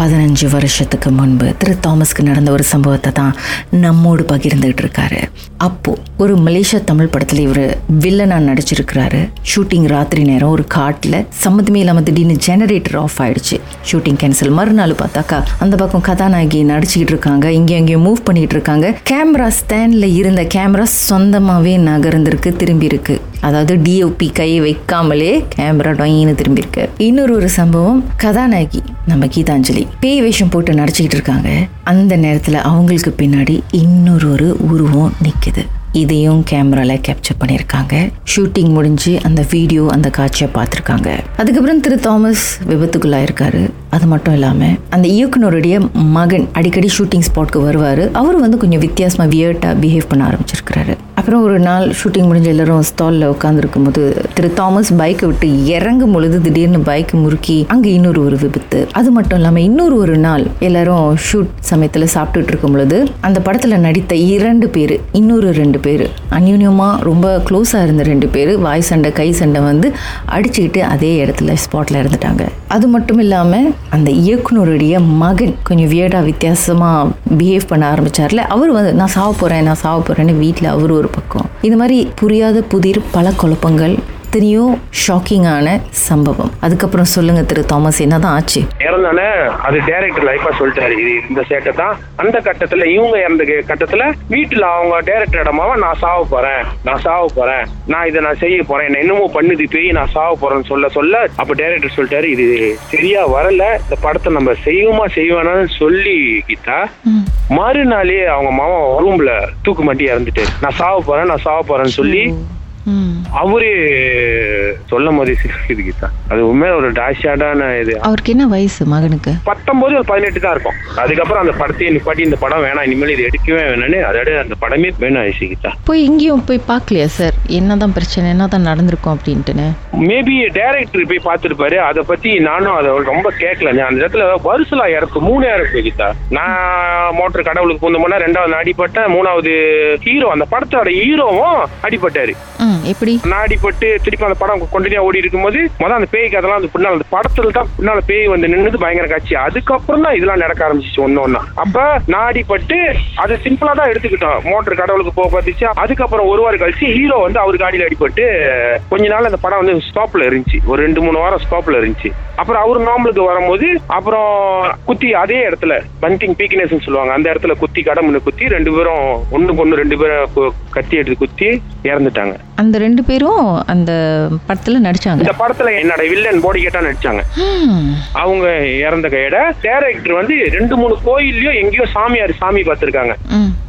பதினஞ்சு வருஷத்துக்கு முன்பு திரு தாமஸ்க்கு நடந்த ஒரு சம்பவத்தை தான் நம்மோடு பகிர்ந்துகிட்டு இருக்காரு. அப்போது ஒரு மலேசிய தமிழ் படத்தில் இவர் வில்லனாக நடிச்சிருக்கிறாரு. ஷூட்டிங் ராத்திரி நேரம் ஒரு காட்டில் சம்மந்தமே இல்லாமல் திடீர்னு ஜெனரேட்டர் ஆஃப் ஆயிடுச்சு. ஷூட்டிங் கேன்சல் மறுநாள் பார்த்தாக்கா அந்த பக்கம் கதாநாயகி நடிச்சுக்கிட்டு இருக்காங்க. இங்கே அங்கேயும் மூவ் பண்ணிகிட்டு இருக்காங்க. கேமரா ஸ்டாண்டில் இருந்த கேமரா சொந்தமாகவே நகர்ந்திருக்கு திரும்பியிருக்கு. அதாவது டிஓபி கை வைக்காமலே கேமரா டொயின்னு திரும்பியிருக்கு. இன்னொரு ஒரு சம்பவம் கதாநாயகி நம்ம கீதாஞ்சலி. பேய் வேஷம் போட்டு நடிச்சுக்கிட்டு இருக்காங்க. அந்த நேரத்தில் அவங்களுக்கு பின்னாடி இன்னொரு ஒரு உருவம் நிற்குது இதையும் கேமரால கேப்சர் பண்ணியிருக்காங்க. ஷூட்டிங் முடிஞ்சு அந்த வீடியோ அந்த காட்சியை பார்த்துருக்காங்க. அதுக்கப்புறம் திரு தாமஸ் விபத்துக்குள்ளாயிருக்காரு. அது மட்டும் இல்லாமல் அந்த இயக்குனருடைய மகன் அடிக்கடி ஷூட்டிங் ஸ்பாட்க்கு வருவார். அவர் வந்து கொஞ்சம் வித்தியாசமாக வியர்ட்டாக பிஹேவ் பண்ண ஆரம்பிச்சிருக்கிறாரு. அப்புறம் ஒரு நாள் ஷூட்டிங் முடிஞ்ச எல்லாரும் ஸ்டாலில் உட்காந்துருக்கும் போது திரு தாமஸ் பைக்கை விட்டு இறங்கும் பொழுது திடீர்னு பைக் முறுக்கி அங்கே இன்னொரு ஒரு விபத்து. அது மட்டும் இல்லாமல் இன்னொரு ஒரு நாள் எல்லாரும் ஷூட் சமயத்தில் சாப்பிட்டுட்டு இருக்கும் பொழுது அந்த படத்தில் நடித்த இரண்டு பேர் இன்னொரு ரெண்டு பேர். அந்யூன்யமாக ரொம்ப க்ளோஸாக இருந்த ரெண்டு பேர் வாய் சண்டை கை சண்டை வந்து அடிச்சுக்கிட்டு அதே இடத்துல ஸ்பாட்டில் இருந்துட்டாங்க. அது மட்டும் இல்லாமல் அந்த இயக்குனருடைய மகன் கொஞ்சம் வியர்டாக வித்தியாசமாக பிஹேவ் பண்ண ஆரம்பிச்சார்ல. அவர் வந்து நான் சாவ போகிறேன் நான் சாவ போகிறேன்னு வீட்டில் அவர் ஒரு பக்கம். இது மாதிரி புரியாத புதிர் பல குழப்பங்கள் எத்தனையோ ஷாக்கிங்கான சம்பவம். அதுக்கப்புறம் சொல்லுங்க திரு தாமஸ் என்னதான் ஆச்சு? இறந்தானே அது டைரக்டர் லைஃபா சொல்லிட்டாரு. இது இந்த சேட்டை தான். அந்த கட்டத்துல இவங்க இறந்த கட்டத்துல வீட்டுல அவங்க டைரக்டர் இடமாவ நான் சாவ போறேன். நான் சாவ போறேன். நான் இதை நான் செய்ய போறேன். என்ன என்னமோ பண்ணுது பேய் நான் சாவ போறேன்னு சொல்ல சொல்ல அப்ப டைரக்டர் சொல்லிட்டாரு இது சரியா வரல. இந்த படத்தை நம்ம செய்வோமா செய்வானான்னு சொல்லி கீதா மறுநாளே அவங்க மாமா ரூம்ல தூக்கு மாட்டி இறந்துட்டாரு. நான் சாவ போறேன் நான் சாவ போறேன்னு சொல்லி அவரே சொல்லும் போதே சிரிக்குது கீதா அது உண்மையா ஒரு டாஷாடான இது. அவருக்கு என்ன வயசு மகனுக்கு? பத்தொன்பது ஒரு பதினெட்டு தான் இருக்கும். அதுக்கப்புறம் அந்த படத்தையே நிப்பாட்டி இந்த படம் வேணாம் இனிமேல் இது எடுக்கவே வேணாம்னு அதோட அந்த படமே வேணாம் ஆயிடுச்சு போய் எங்கேயும் போய் பார்க்கலையா சார்? என்னதான் பிரச்சனை என்னதான் நடந்திருக்கும் அப்படின்ட்டுன்னு? மேபி டைரக்டர் போய் பார்த்துருப்பாரு. அதை பத்தி நானும் அதை ரொம்ப கேட்கல. நான் அந்த இடத்துல வருசலா இறப்பு மூணு இறப்பு கீதா. நான் மோட்டர் கடவுளுக்கு பூந்தோம்னா ரெண்டாவது நான் அடிபட்டேன் மூணாவது ஹீரோ அந்த படத்தோட ஹீரோவும் அடிபட்டாரு. ம். எப்படி? நாடி பட்டு திருப்பி அந்த படம் கொண்டினியா ஓடி இருக்கும்போது முதல் அந்த பேய்க்கு அதெல்லாம் அந்த பின்னால் அந்த படத்துல தான் பின்னால பேய் வந்து நின்றுது பயங்கர காட்சி. அதுக்கப்புறம் தான் இதெல்லாம் நடக்க ஆரம்பிச்சிச்சு ஒன்னு ஒன்னா அப்ப நாடி பட்டு அது சிம்பிளா தான் எடுத்துக்கிட்டோம். மோட்டர் கடவுளுக்கு போக பார்த்துச்சு. அதுக்கப்புறம் ஒரு வாரம் கழிச்சு ஹீரோ வந்து அவர் காடியில் அடிபட்டு கொஞ்ச நாள் அந்த படம் வந்து ஸ்டாப்ல இருந்துச்சு. ஒரு ரெண்டு மூணு வாரம் ஸ்டாப்ல இருந்துச்சு. அப்புறம் அவர் நார்மலுக்கு வரும்போது அப்புறம் குத்தி அதே இடத்துல பந்திங் பீக்னஸ் சொல்லுவாங்க. அந்த இடத்துல குத்தி கடமுன்னு குத்தி ரெண்டு பேரும் ஒண்ணுக்கு ஒண்ணு ரெண்டு பேரும் கத்தி எடுத்து குத்தி இறந்துட்டாங்க. அந்த ரெண்டு பேரும் அந்த படத்துல நடிச்சாங்க. இந்த படத்துல என்னோட வில்லன் போடி கேட்டா நடிச்சாங்க. அவங்க இறந்த கையோட டைரக்டர் வந்து ரெண்டு மூணு கோயில்லயும் எங்கேயோ சாமியார் சாமி பார்த்திருக்காங்க.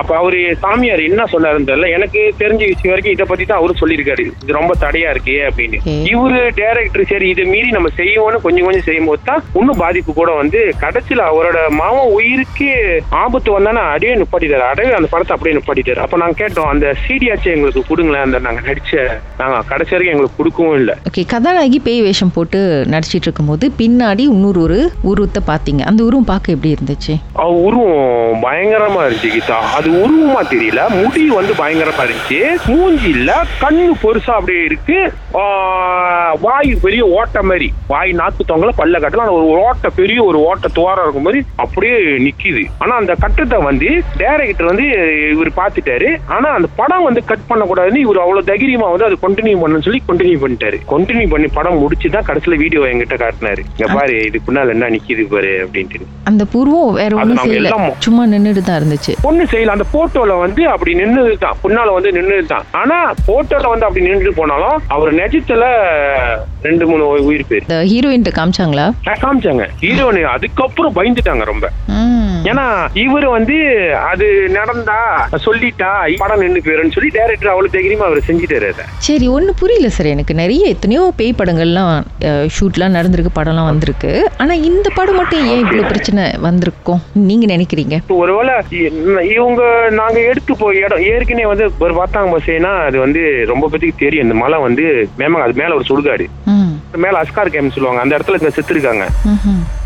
அப்ப அவரு சாமியார் என்ன சொன்னாருன்னு தெரியல. எனக்கு தெரிஞ்ச விஷயம் வரைக்கும் இதை பத்தி தான் அவரும் சொல்லியிருக்காரு. இது ரொம்ப தடையா இருக்கு அப்படின்னு. இவரு டைரக்டர் சரி இதை மீறி நம்ம செய்வோம்னு கொஞ்சம் கொஞ்சம் செய்யும் போது தான் இன்னும் பாதிப்பு கூட வந்து கடைசியில அவரோட மாமன் உயிருக்கு ஆபத்து வந்தானே அடையே நிப்பாட்டிட்டாரு. அடையே அந்த படத்தை அப்படியே நிப்பாட்டிட்டாரு. அப்ப நாங்க கேட்டோம் அந்த சிடியாச்சும் எங்களுக்கு கொடுங்களேன் அந்த நாங்க நடிச்ச நாங்க கடைசி வரைக்கும் எங்களுக்கு கொடுக்கவும் இல்லை. ஓகே கதாநாயகி பேய் வேஷம் போட்டு நடிச்சிட்டு இருக்கும்போது பின்னாடி இன்னொரு ஒரு உருவத்தை பார்த்தீங்க. அந்த உருவம் பார்க்க எப்படி இருந்துச்சு? உருவம் பயங்கரமா இருந்துச்சு கீதா. அது உருவமா தெரியல. முடி வந்து பயங்கரமா இருந்துச்சு. மூஞ்சி இல்ல கண்ணு பெருசா அப்படியே இருக்கு. வாய் பெரிய ஓட்டை மாதிரி. வாய் நாக்கு தொங்கல பல்ல கட்டலாம் ஒரு ஓட்டை பெரிய ஒரு ஓட்டை துவாரம் இருக்கும் மாதிரி அப்படியே நிக்குது. ஆனா அந்த கட்டத்தை வந்து டைரக்டர் வந்து இவர் பார்த்துட்டாரு. ஆனா அந்த படம் வந்து கட் பண்ணக்கூடாதுன்னு இவர் அவ்வளவு தைரியமா வந்து அது கண்டினியூ பண்ணணும்னு சொல்லி கண்டினியூ பண்ணிட்டாரு. கண்டினியூ பண்ணி படம் முடிச்சு தான் கடைசியில வீடியோ என்கிட்ட காட்டினாரு. இங்க பாரு இது பின்னால என்ன நிக்குது பாரு அப்படின்ட்டு. அந்த பூர்வம் வேற நாங்க செய்யல. சும்மா நின்றுட்டு தான் இருந்துச்சு. ஒண்ணு செய்யல. அந்த போட்டோல வந்து அப்படி நின்னுது தான் பின்னால வந்து நின்னுது தான் ஆனா போட்டோல வந்து அப்படி நின்று போனாலும் அவர் நிஜத்துல ரெண்டு மூணு உயிர் பேர் ஹீரோயின்ட்ட காமிச்சாங்களா? காமிச்சாங்க. ஹீரோனு அதுக்கப்புறம் பயந்துட்டாங்க ரொம்ப. ஏன்னா இவர் வந்து அது நடந்தா சொல்லிட்டா படம் நின்று போயிருன்னு சொல்லி டைரக்டர் அவ்வளவு தைரியமா அவர் செஞ்சுட்டாரு அதை. சரி ஒண்ணு புரியல சார் எனக்கு. நிறைய எத்தனையோ பேய் படங்கள்லாம் ஷூட்லாம் நடந்திருக்கு படம்லாம் வந்திருக்கு. ஆனா இந்த படம் மட்டும் ஏன் இவ்வளவு பிரச்சனை வந்திருக்கும்? நீங்க நினைக்கிறீங்க? ஒருவேளை இவங்க நாங்க எடுத்து போய் இடம் ஏற்கனவே வந்து ஒரு பார்த்தாங்க பஸ்ஸேனா அது வந்து ரொம்ப பேத்துக்கு தெரியும். இந்த மலை வந்து மேமங்க அது மேல ஒரு சுடுகாடு. மேல அஸ்கார் கேம் சொல்லுவாங்க. அந்த இடத்துல செத்துருக்காங்க.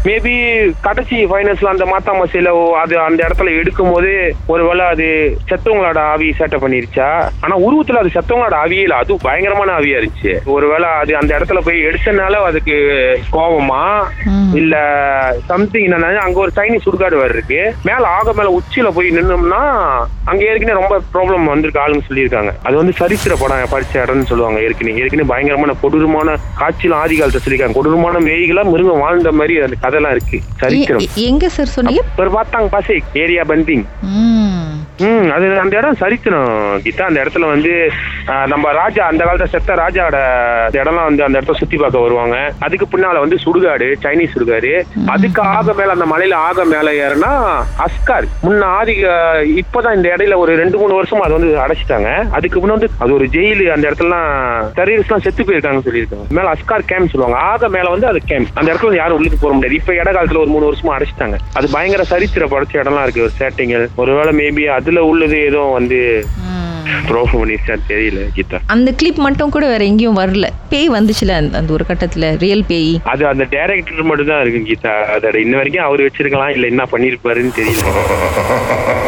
மேபி கடைசி ஃபைனல்ஸ்ல அந்த மாத்தா மசையில அது அந்த இடத்துல எடுக்கும் போது ஒருவேளை அது செத்தவங்களோட ஆவி சேட்டை பண்ணிருச்சா? ஆனா உருவத்துல அது செத்தவங்களோட ஆவியே இல்ல. அது பயங்கரமான ஆவியா இருந்துச்சு. ஒருவேளை அது அந்த இடத்துல போய் எடுத்தனால அதுக்கு கோபமா இல்ல சம்திங் என்னன்னா அங்க ஒரு சைனீஸ் சுடுகாடு வேற இருக்கு. மேல ஆக மேல உச்சியில போய் நின்னோம்னா அங்க ஏற்கனவே ரொம்ப ப்ராப்ளம் வந்திருக்கு ஆளுங்க சொல்லியிருக்காங்க. அது வந்து சரித்திர படம் படிச்ச இடம்னு சொல்லுவாங்க. ஏற்கனவே ஏற்கனவே பயங்கரமான கொடூரமான காட்சியில ஆதி காலத்தை சொல்லியிருக்காங்க. கொடூரமான வேய்களா மிருகம் வாழ்ந்த மாதிரி அந்த கதைலாம் இருக்கு. சரித்திரம் எங்க சார் சொன்னீங்க? ஒரு பார்த்தாங்க பாசே ஏரியா பந்திங் ம். அது அந்த இடம் சரித்திரம் கீதா. அந்த இடத்துல வந்து நம்ம ராஜா அந்த காலத்துல செத்த ராஜாவோட அந்த இடம்லாம் வந்து அந்த இடத்த சுத்தி பார்க்க வருவாங்க. அதுக்கு பின்னால வந்து சுடுகாடு சைனீஸ் சுடுகாடு. அதுக்கு ஆக மேல அந்த மலையில ஆக மேல ஏறுனா அஸ்கார். முன்ன ஆதி இப்பதான் இந்த இடையில ஒரு ரெண்டு மூணு வருஷமா அது வந்து அடைச்சிட்டாங்க. அதுக்கு முன்ன வந்து அது ஒரு ஜெயிலு அந்த இடத்துலலாம் டெரரிஸ்ட் எல்லாம் செத்து போயிருக்காங்கன்னு சொல்லியிருக்காங்க. மேல அஸ்கார் கேம்ப் சொல்லுவாங்க. ஆக மேல வந்து அது கேம்ப். அந்த இடத்துல யாரும் உள்ளுக்கு போக முடியாது. இப்ப இட காலத்துல ஒரு மூணு வருஷமா அடைச்சிட்டாங்க. அது பயங்கர சரித்திர படைச்ச இடம்லாம் இருக்கு. ஒரு சேட்டிங்கள் ஒருவேளை மேபி அது அதுல உள்ளது ஏதோ வந்து ம். ப்ரோஃபம் பண்ணிருச்சான்னு தெரியல கீதா. அந்த கிளிப் மட்டும் கூட வேற எங்கேயும் வரல. பேய் வந்துச்சுல அந்த- அந்த ஒரு கட்டத்துல ரியல் பேய். அது அந்த டைரக்டர் மட்டும் தான் இருக்கு கீதா. அதோட இன்ன வரைக்கும் அவர் வச்சிருக்கலாம் இல்ல என்ன பண்ணிருப்பாருன்னு தெரியல.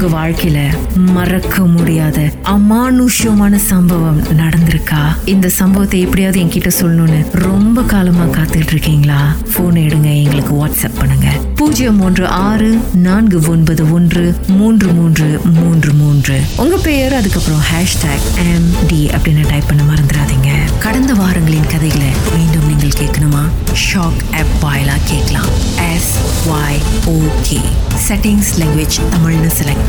உங்க வாழ்க்கையில மறக்க முடியாத அமானுஷ்யமான சம்பவம் நடந்திருக்கா? இந்த சம்பவத்தை எப்படியாவது என்கிட்ட சொல்லணும்னு ரொம்ப காலமா காத்துட்டு இருக்கீங்களா? போன் எடுங்க எங்களுக்கு வாட்ஸ்அப் பண்ணுங்க. பூஜ்ஜியம் ஒன்று ஆறு நான்கு ஒன்பது ஒன்று மூன்று மூன்று மூன்று மூன்று. உங்க பெயர் அதுக்கப்புறம் ஹேஷ்டாக் எம் டி அப்படின்னு டைப் பண்ண மறந்துடாதீங்க. கடந்த வாரங்களின் கதைகளை மீண்டும் நீங்கள் கேட்கணுமா? ஷாக் ஆப் வாயிலா கேட்கலாம். S Y okay settings language தமிழ்னு செலக்ட்